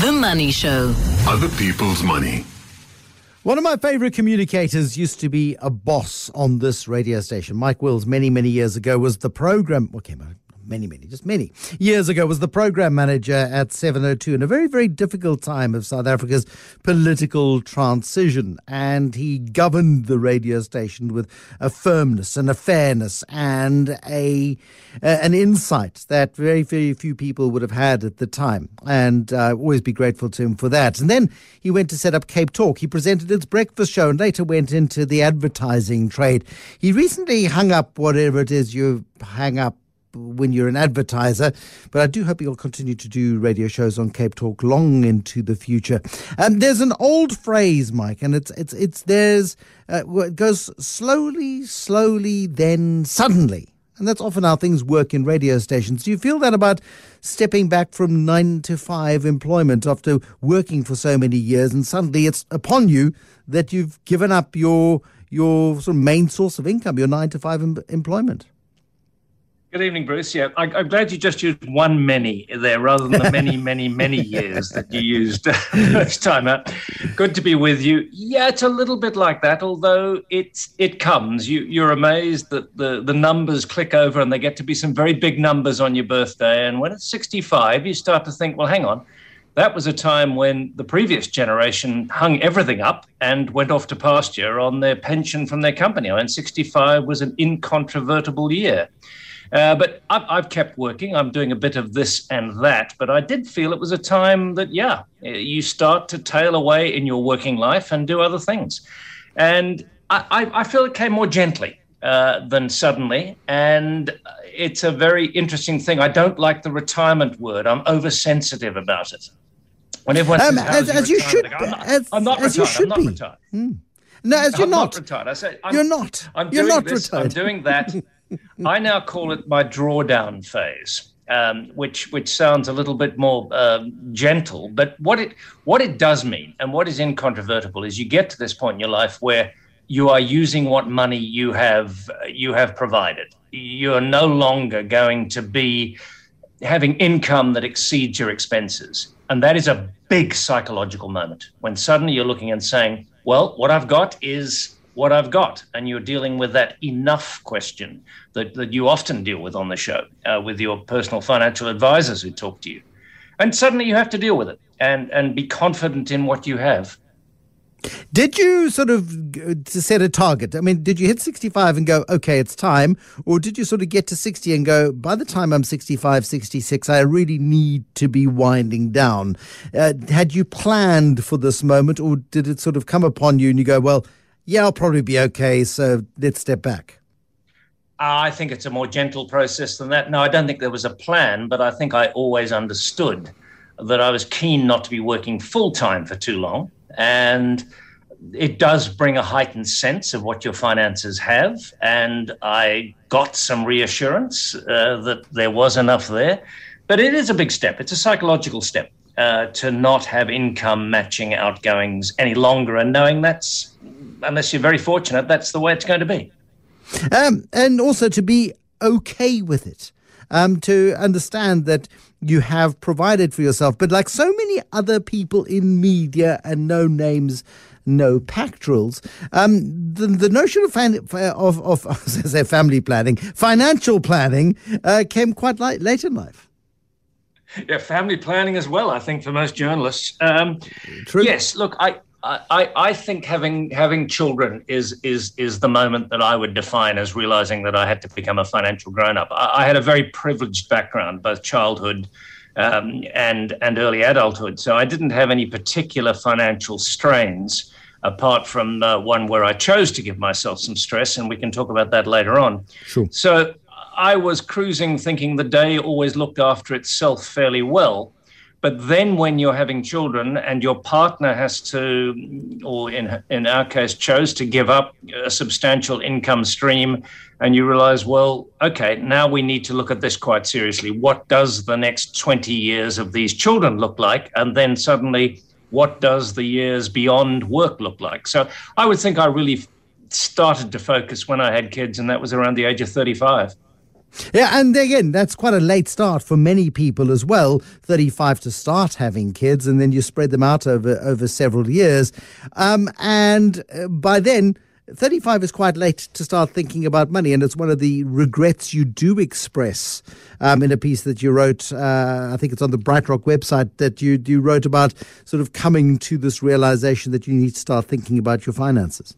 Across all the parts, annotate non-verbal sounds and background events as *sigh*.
The Money Show. Other people's money. One of my favorite communicators used to be a boss on this radio station. Mike Wills, many, many years ago, was the program. Okay, many, many, just many years ago, was the program manager at 702 in a very, very difficult time of South Africa's political transition. And he governed the radio station with a firmness and a fairness and a uh, an insight that very, very few people would have had at the time. And uh, always be grateful to him for that. And then he went to set up Cape Talk. He presented its breakfast show and later went into the advertising trade. He recently hung up whatever it is you hang up when you're an advertiser. But I do hope you'll continue to do radio shows on Cape Talk long into the future. And there's an old phrase, Mike, and it's it's it's there's uh, it goes slowly, slowly, then suddenly. And that's often how things work in radio stations. Do you feel that about stepping back from nine to five employment after working for so many years and suddenly it's upon you that you've given up your your sort of main source of income, your nine to five em- employment? Good evening, Bruce. Yeah, I, am glad you just used one many there rather than the many, *laughs* many, many years that you used uh, *laughs* this time out. Good to be with you. Yeah, it's a little bit like that, although it's it comes. You you're amazed that the the numbers click over and they get to be some very big numbers on your birthday. And when it's 65, you start to think, well, hang on. That was a time when the previous generation hung everything up and went off to pasture on their pension from their company. And 65 was an incontrovertible year. Uh, but I've, I've, kept working. I'm doing a bit of this and that. But I did feel it was a time that, yeah, you start to tail away in your working life and do other things. And I, I, I feel it came more gently uh, than suddenly. And it's a very interesting thing. I don't like the retirement word, I'm oversensitive about it. When everyone um, says, as, as you should, go, I'm not, as, I'm not as retired. I'm not be. retired. Hmm. No, as you're I'm not. not retired. I said, I'm, you're not. I'm you're not this, retired. I'm doing that. *laughs* I now call it my drawdown phase. Um, which which sounds a little bit more uh, gentle, but what it what it does mean and what is incontrovertible is you get to this point in your life where you are using what money you have you have provided. You are no longer going to be having income that exceeds your expenses, and that is a big psychological moment when suddenly you're looking and saying, "Well, what I've got is what I've got. And you're dealing with that enough question that, that you often deal with on the show uh, with your personal financial advisors who talk to you. And suddenly you have to deal with it and, and be confident in what you have. Did you sort of set a target? I mean, did you hit 65 and go, okay, it's time? Or did you sort of get to 60 and go, by the time I'm 65, 66, I really need to be winding down? Uh, had you planned for this moment or did it sort of come upon you and you go, well, yeah, I'll probably be okay. So let's step back. I think it's a more gentle process than that. No, I don't think there was a plan, but I think I always understood that I was keen not to be working full time for too long. And it does bring a heightened sense of what your finances have. And I got some reassurance uh, that there was enough there. But it is a big step, it's a psychological step. Uh, to not have income matching outgoings any longer, and knowing that's unless you're very fortunate, that's the way it's going to be. Um, and also to be okay with it, um, to understand that you have provided for yourself. But like so many other people in media and no names, no pactorals, um, the, the notion of, fan, of, of, *laughs* say family planning, financial planning, uh, came quite late in life. Yeah, family planning as well, I think, for most journalists. Um, True. Yes, look, I, I, I think having having children is is is the moment that I would define as realizing that I had to become a financial grown up. I, I had a very privileged background, both childhood um, and and early adulthood, so I didn't have any particular financial strains apart from uh, one where I chose to give myself some stress, and we can talk about that later on. Sure. So I was cruising, thinking the day always looked after itself fairly well. But then when you're having children and your partner has to, or in, in our case, chose to give up a substantial income stream, and you realize, well, okay, now we need to look at this quite seriously. What does the next 20 years of these children look like? And then suddenly, what does the years beyond work look like? So I would think I really started to focus when I had kids, and that was around the age of 35. Yeah, and again, that's quite a late start for many people as well. Thirty-five to start having kids, and then you spread them out over over several years, um, and uh, by then. 35 is quite late to start thinking about money, and it's one of the regrets you do express um, in a piece that you wrote. Uh, I think it's on the BrightRock website that you, you wrote about sort of coming to this realization that you need to start thinking about your finances.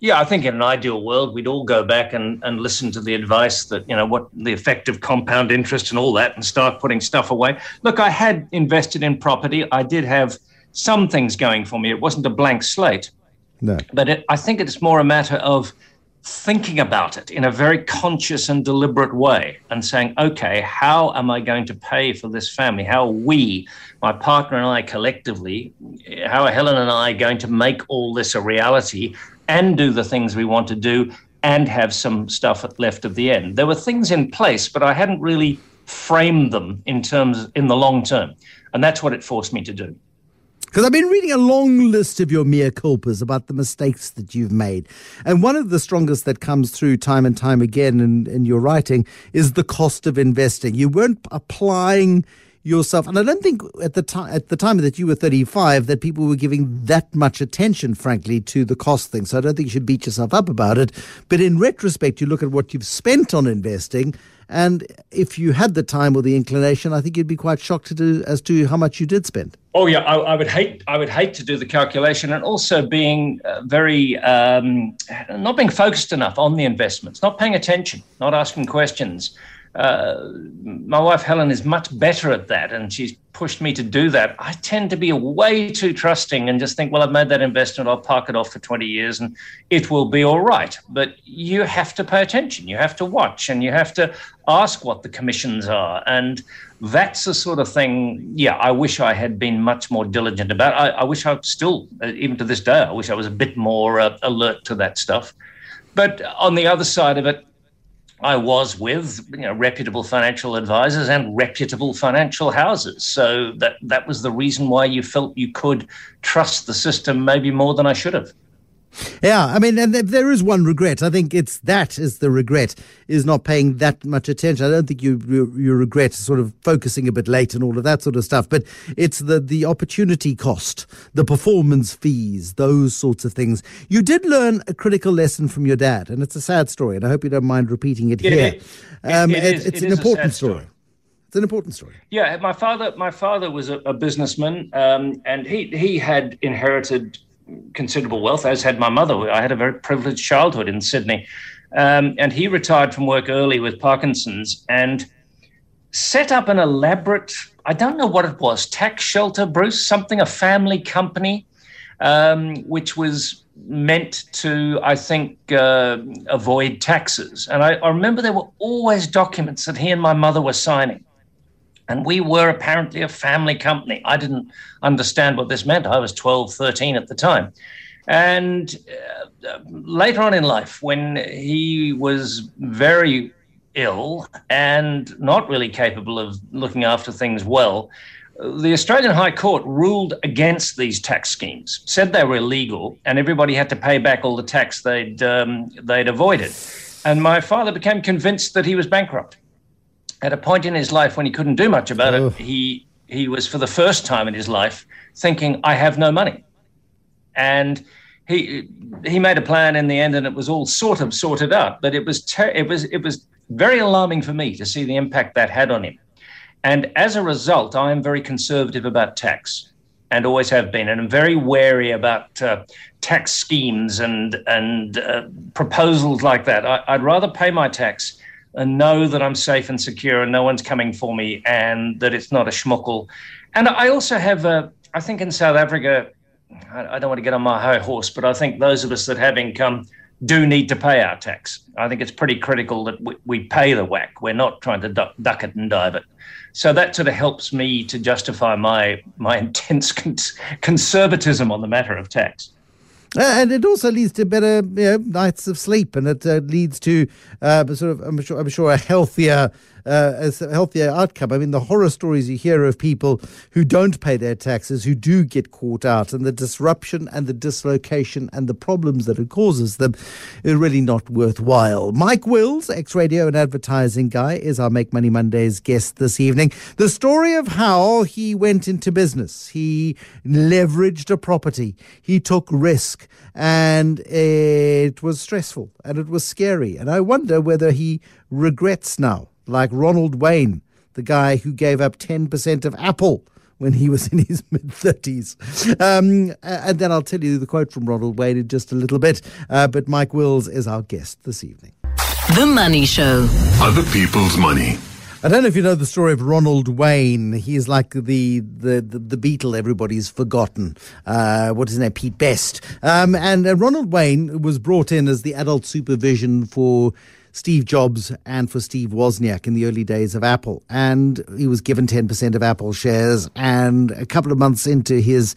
Yeah, I think in an ideal world, we'd all go back and, and listen to the advice that, you know, what the effect of compound interest and all that and start putting stuff away. Look, I had invested in property. I did have some things going for me. It wasn't a blank slate. No. But it, I think it's more a matter of thinking about it in a very conscious and deliberate way and saying, okay, how am I going to pay for this family? How are we, my partner and I collectively, how are Helen and I going to make all this a reality and do the things we want to do and have some stuff left at the end? There were things in place, but I hadn't really framed them in terms in the long term. And that's what it forced me to do. Because I've been reading a long list of your mea culpas about the mistakes that you've made. And one of the strongest that comes through time and time again in, in your writing is the cost of investing. You weren't applying yourself. And I don't think at the time at the time that you were 35 that people were giving that much attention, frankly, to the cost thing. So I don't think you should beat yourself up about it. But in retrospect, you look at what you've spent on investing, and if you had the time or the inclination, I think you'd be quite shocked to do, as to how much you did spend. Oh yeah, I, I, would hate I would hate to do the calculation, and also being uh, very um, not being focused enough on the investments, not paying attention, not asking questions uh, my wife Helen is much better at that, and she's pushed me to do that. I tend to be way too trusting and just think, well, I've made that investment, I'll park it off for 20 years and it will be all right. But you have to pay attention, you have to watch, and you have to ask what the commissions are. And that's the sort of thing, yeah, I wish I had been much more diligent about. I, I wish I still, uh, even to this day, I wish I was a bit more uh, alert to that stuff. But on the other side of it, I was with you know, reputable financial advisors and reputable financial houses. So that, that was the reason why you felt you could trust the system maybe more than I should have. Yeah, I mean, and there is one regret. I think it's that is the regret is not paying that much attention. I don't think you you, you regret sort of focusing a bit late and all of that sort of stuff. But it's the the opportunity cost, the performance fees, those sorts of things. You did learn a critical lesson from your dad, and it's a sad story. And I hope you don't mind repeating it, it here. Um, it, it is, it's an important story. story. It's an important story. Yeah, my father, my father was a, a businessman, um, and he he had inherited considerable wealth, as had my mother. I had a very privileged childhood in Sydney. Um, and he retired from work early with Parkinson's and set up an elaborate, I don't know what it was, tax shelter, Bruce, something, a family company, um, which was meant to, I think, uh, avoid taxes. And I, I remember there were always documents that he and my mother were signing. And we were apparently a family company. I didn't understand what this meant. I was 12, 13 at the time. And uh, later on in life, when he was very ill and not really capable of looking after things well, the Australian High Court ruled against these tax schemes, said they were illegal, and everybody had to pay back all the tax they'd um, they'd avoided. And my father became convinced that he was bankrupt at a point in his life when he couldn't do much about oh. it, he he was for the first time in his life thinking, "I have no money," and he he made a plan in the end, and it was all sort of sorted out. But it was ter- it was it was very alarming for me to see the impact that had on him. And as a result, I am very conservative about tax, and always have been, and I'm very wary about uh, tax schemes and and uh, proposals like that. I, I'd rather pay my tax and know that I'm safe and secure and no one's coming for me and that it's not a schmuckle. And I also have, a, I think in South Africa, I, don't want to get on my high horse, but I think those of us that have income do need to pay our tax. I think it's pretty critical that we, we pay the whack. We're not trying to duck, duck, it and dive it. So that sort of helps me to justify my my *laughs* intense cons- conservatism on the matter of tax. Uh, and it also leads to better you know, nights of sleep, and it uh, leads to uh, sort of, I'm sure, I'm sure, a healthier uh, a healthier outcome. I mean, the horror stories you hear of people who don't pay their taxes, who do get caught out, and the disruption and the dislocation and the problems that it causes them is really not worthwhile. Mike Wills, ex radio and advertising guy, is our Make Money Mondays guest this evening. The story of how he went into business, he leveraged a property, he took risk, and it was stressful and it was scary. And I wonder whether he regrets now, like Ronald Wayne, the guy who gave up 10% of Apple when he was in his *laughs* mid 30s. Um, and then I'll tell you the quote from Ronald Wayne in just a little bit. Uh, but Mike Wills is our guest this evening. The Money Show. Other people's money. I don't know if you know the story of Ronald Wayne. He's like the the the, the Beatle everybody's forgotten. Uh, what is his name? Pete Best. Um, and uh, Ronald Wayne was brought in as the adult supervision for Steve Jobs and for Steve Wozniak in the early days of Apple. And he was given 10% of Apple shares. And a couple of months into his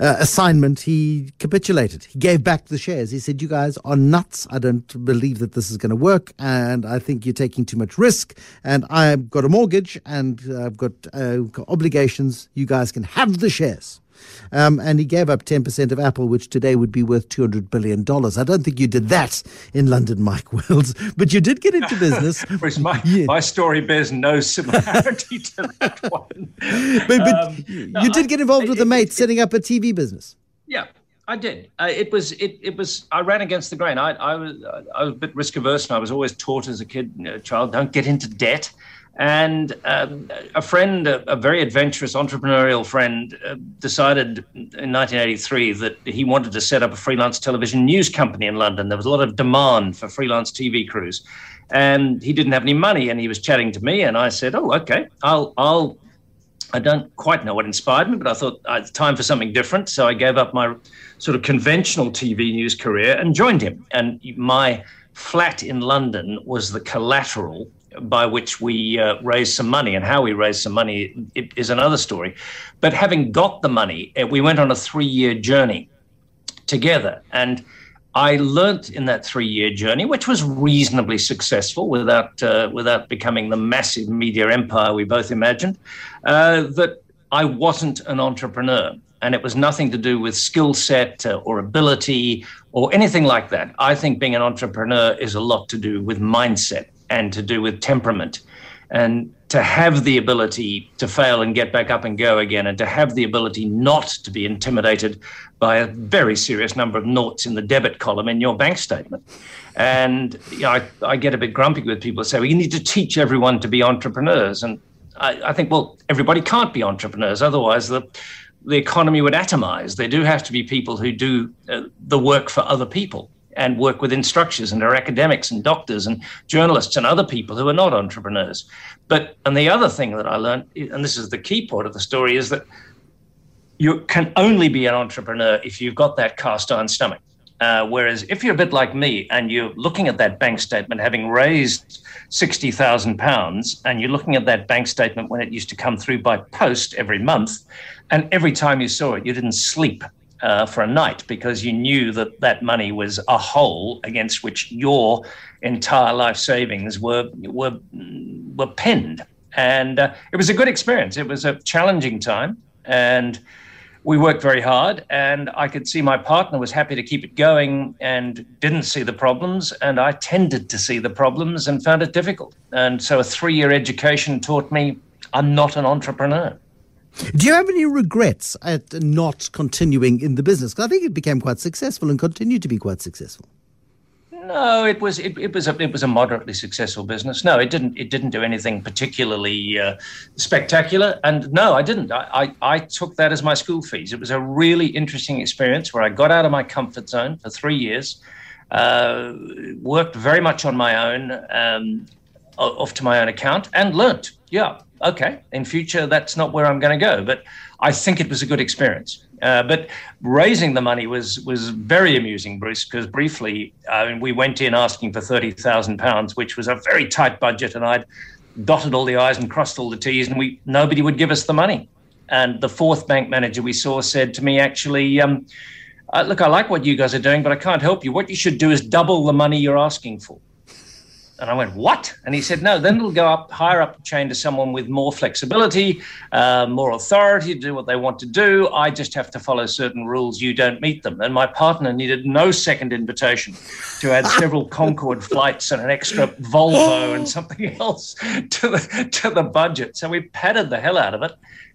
uh, assignment, he capitulated. He gave back the shares. He said, You guys are nuts. I don't believe that this is going to work. And I think you're taking too much risk. And I've got a mortgage and I've got uh, obligations. You guys can have the shares. Um, and he gave up 10% of Apple, which today would be worth $200 billion. I don't think you did that in London, Mike Wills, *laughs* but you did get into business. *laughs* Whereas my, yeah. my story bears no similarity to that *laughs* one. But, but um, no, you did get involved I, with a mate it, setting up a TV business. Yeah, I did. Uh, it was it it was. I ran against the grain. I I was I was a bit risk averse, and I was always taught as a kid, you know, child, don't get into debt. And um, a friend, a, a, very adventurous entrepreneurial friend, uh, decided in 1983 that he wanted to set up a freelance television news company in London. There was a lot of demand for freelance TV crews, and he didn't have any money. And he was chatting to me, and I said, "Oh, okay, I'll, I'll." I don't quite know what inspired me, but I thought uh, it's time for something different. So I gave up my sort of conventional TV news career and joined him. And my flat in London was the collateral by which we uh, some money and how we raised some money is another story. But having got the money, uh, we went on a three year journey together. And I learnt in that three year journey, which was reasonably successful without, uh, without becoming the massive media empire we both imagined, uh, that I wasn't an entrepreneur. And it was nothing to do with skill set uh, or ability or anything like that. I think being an entrepreneur is a lot to do with mindset and to do with temperament. And to have the ability to fail and get back up and go again, and to have the ability not to be intimidated by a very serious number of noughts in the debit column in your bank statement. And you know, I, I get a bit grumpy with people who say, well, you need to teach everyone to be entrepreneurs. And I, I think, well, everybody can't be entrepreneurs. Otherwise, the, the economy would atomize. There do have to be people who do uh, the work for other people and work with instructors and are academics and doctors and journalists and other people who are not entrepreneurs. But and the other thing that I learned, and this is the key part of the story, is that you can only be an entrepreneur if you've got that cast iron stomach. Uh, whereas if you're a bit like me and you're looking at that bank statement having raised sixty thousand pounds, and you're looking at that bank statement when it used to come through by post every month, and every time you saw it, you didn't sleep uh, for a night because you knew that that money was a hole against which your entire life savings were were were pinned. And uh, it was a good experience. It was a challenging time, and we worked very hard. And I could see my partner was happy to keep it going and didn't see the problems. And I tended to see the problems and found it difficult. And so a three-year education taught me I'm not an entrepreneur. Do you have any regrets at not continuing in the business? Because I think it became quite successful and continued to be quite successful. No, it was it, it was a it was a moderately successful business. No, it didn't it didn't do anything particularly uh, spectacular. And no, I didn't. I, I, I took that as my school fees. It was a really interesting experience where I got out of my comfort zone for three years, uh, worked very much on my own, um, off to my own account, and learnt. Yeah, okay, in future, that's not where I'm going to go. But I think it was a good experience. Uh, but raising the money was was very amusing, Bruce, because briefly I mean, we went in asking for thirty thousand pounds, which was a very tight budget, and I'd dotted all the i's and crossed all the t's, and we nobody would give us the money. And the fourth bank manager we saw said to me, actually, um, uh, look, I like what you guys are doing, but I can't help you. What you should do is double the money you're asking for. And I went, What? And he said, No, then it'll go up higher up the chain to someone with more flexibility, uh, more authority to do what they want to do. I just have to follow certain rules. You don't meet them. And my partner needed no second invitation to add several *laughs* Concorde flights and an extra Volvo and something else *laughs* to the, to the budget. So we padded the hell out of it.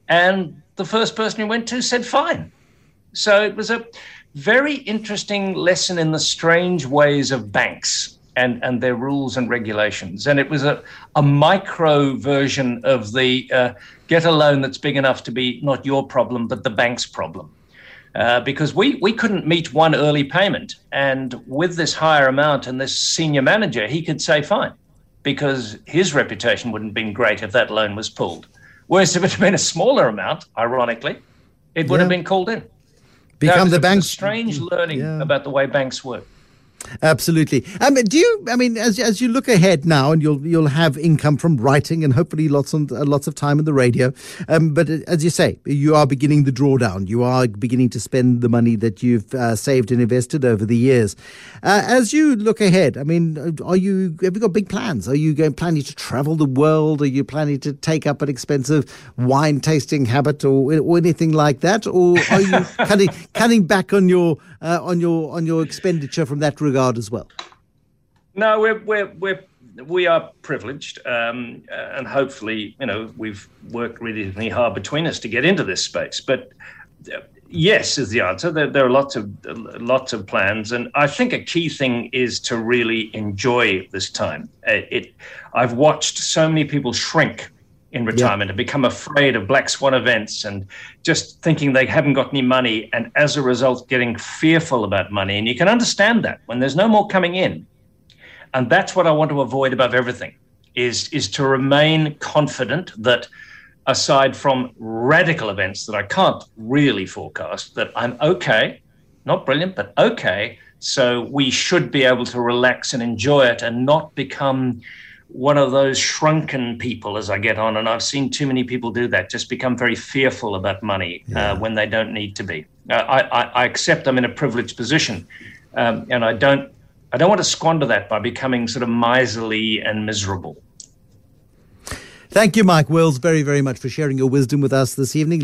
And the first person we went to said, Fine. So it was a very interesting lesson in the strange ways of banks and, and their rules and regulations. And it was a, a micro version of the uh, get a loan that's big enough to be not your problem, but the bank's problem. Uh, because we, we couldn't meet one early payment. And with this higher amount and this senior manager, he could say fine, because his reputation wouldn't have been great if that loan was pulled. Whereas if it had been a smaller amount, ironically, it would yeah. have been called in. Become the bank's strange learning yeah. about the way banks work. Absolutely. Um, do you? I mean, as as you look ahead now, and you'll you'll have income from writing, and hopefully lots of uh, lots of time in the radio. Um, but uh, as you say, you are beginning the drawdown. You are beginning to spend the money that you've uh, saved and invested over the years. Uh, as you look ahead, I mean, are you have you got big plans? Are you going planning to travel the world? Are you planning to take up an expensive wine tasting habit or or anything like that? Or are you *laughs* cutting cutting back on your uh, on your on your expenditure from that? Regard as well? No, we're we're we're we are privileged, um, and hopefully, you know, we've worked really hard between us to get into this space. But uh, yes, is the answer. There, there, are lots of lots of plans, and I think a key thing is to really enjoy this time. It, uh, it I've watched so many people shrink in retirement yeah. and become afraid of black swan events and just thinking they haven't got any money. And as a result getting fearful about money. And you can understand that when there's no more coming in. And that's what i want to avoid above everything is is to remain confident that aside from radical events that i can't really forecast that i'm okay not brilliant but okay. So we should be able to relax and enjoy it and not become one of those shrunken people as I get on, and I've seen too many people do that. Just become very fearful about money uh, yeah. uh, when they don't need to be. Uh, I, I, I, accept I'm in a privileged position, um, and I don't I don't want to squander that by becoming sort of miserly and miserable. Thank you, Mike Wills, very very much for sharing your wisdom with us this evening.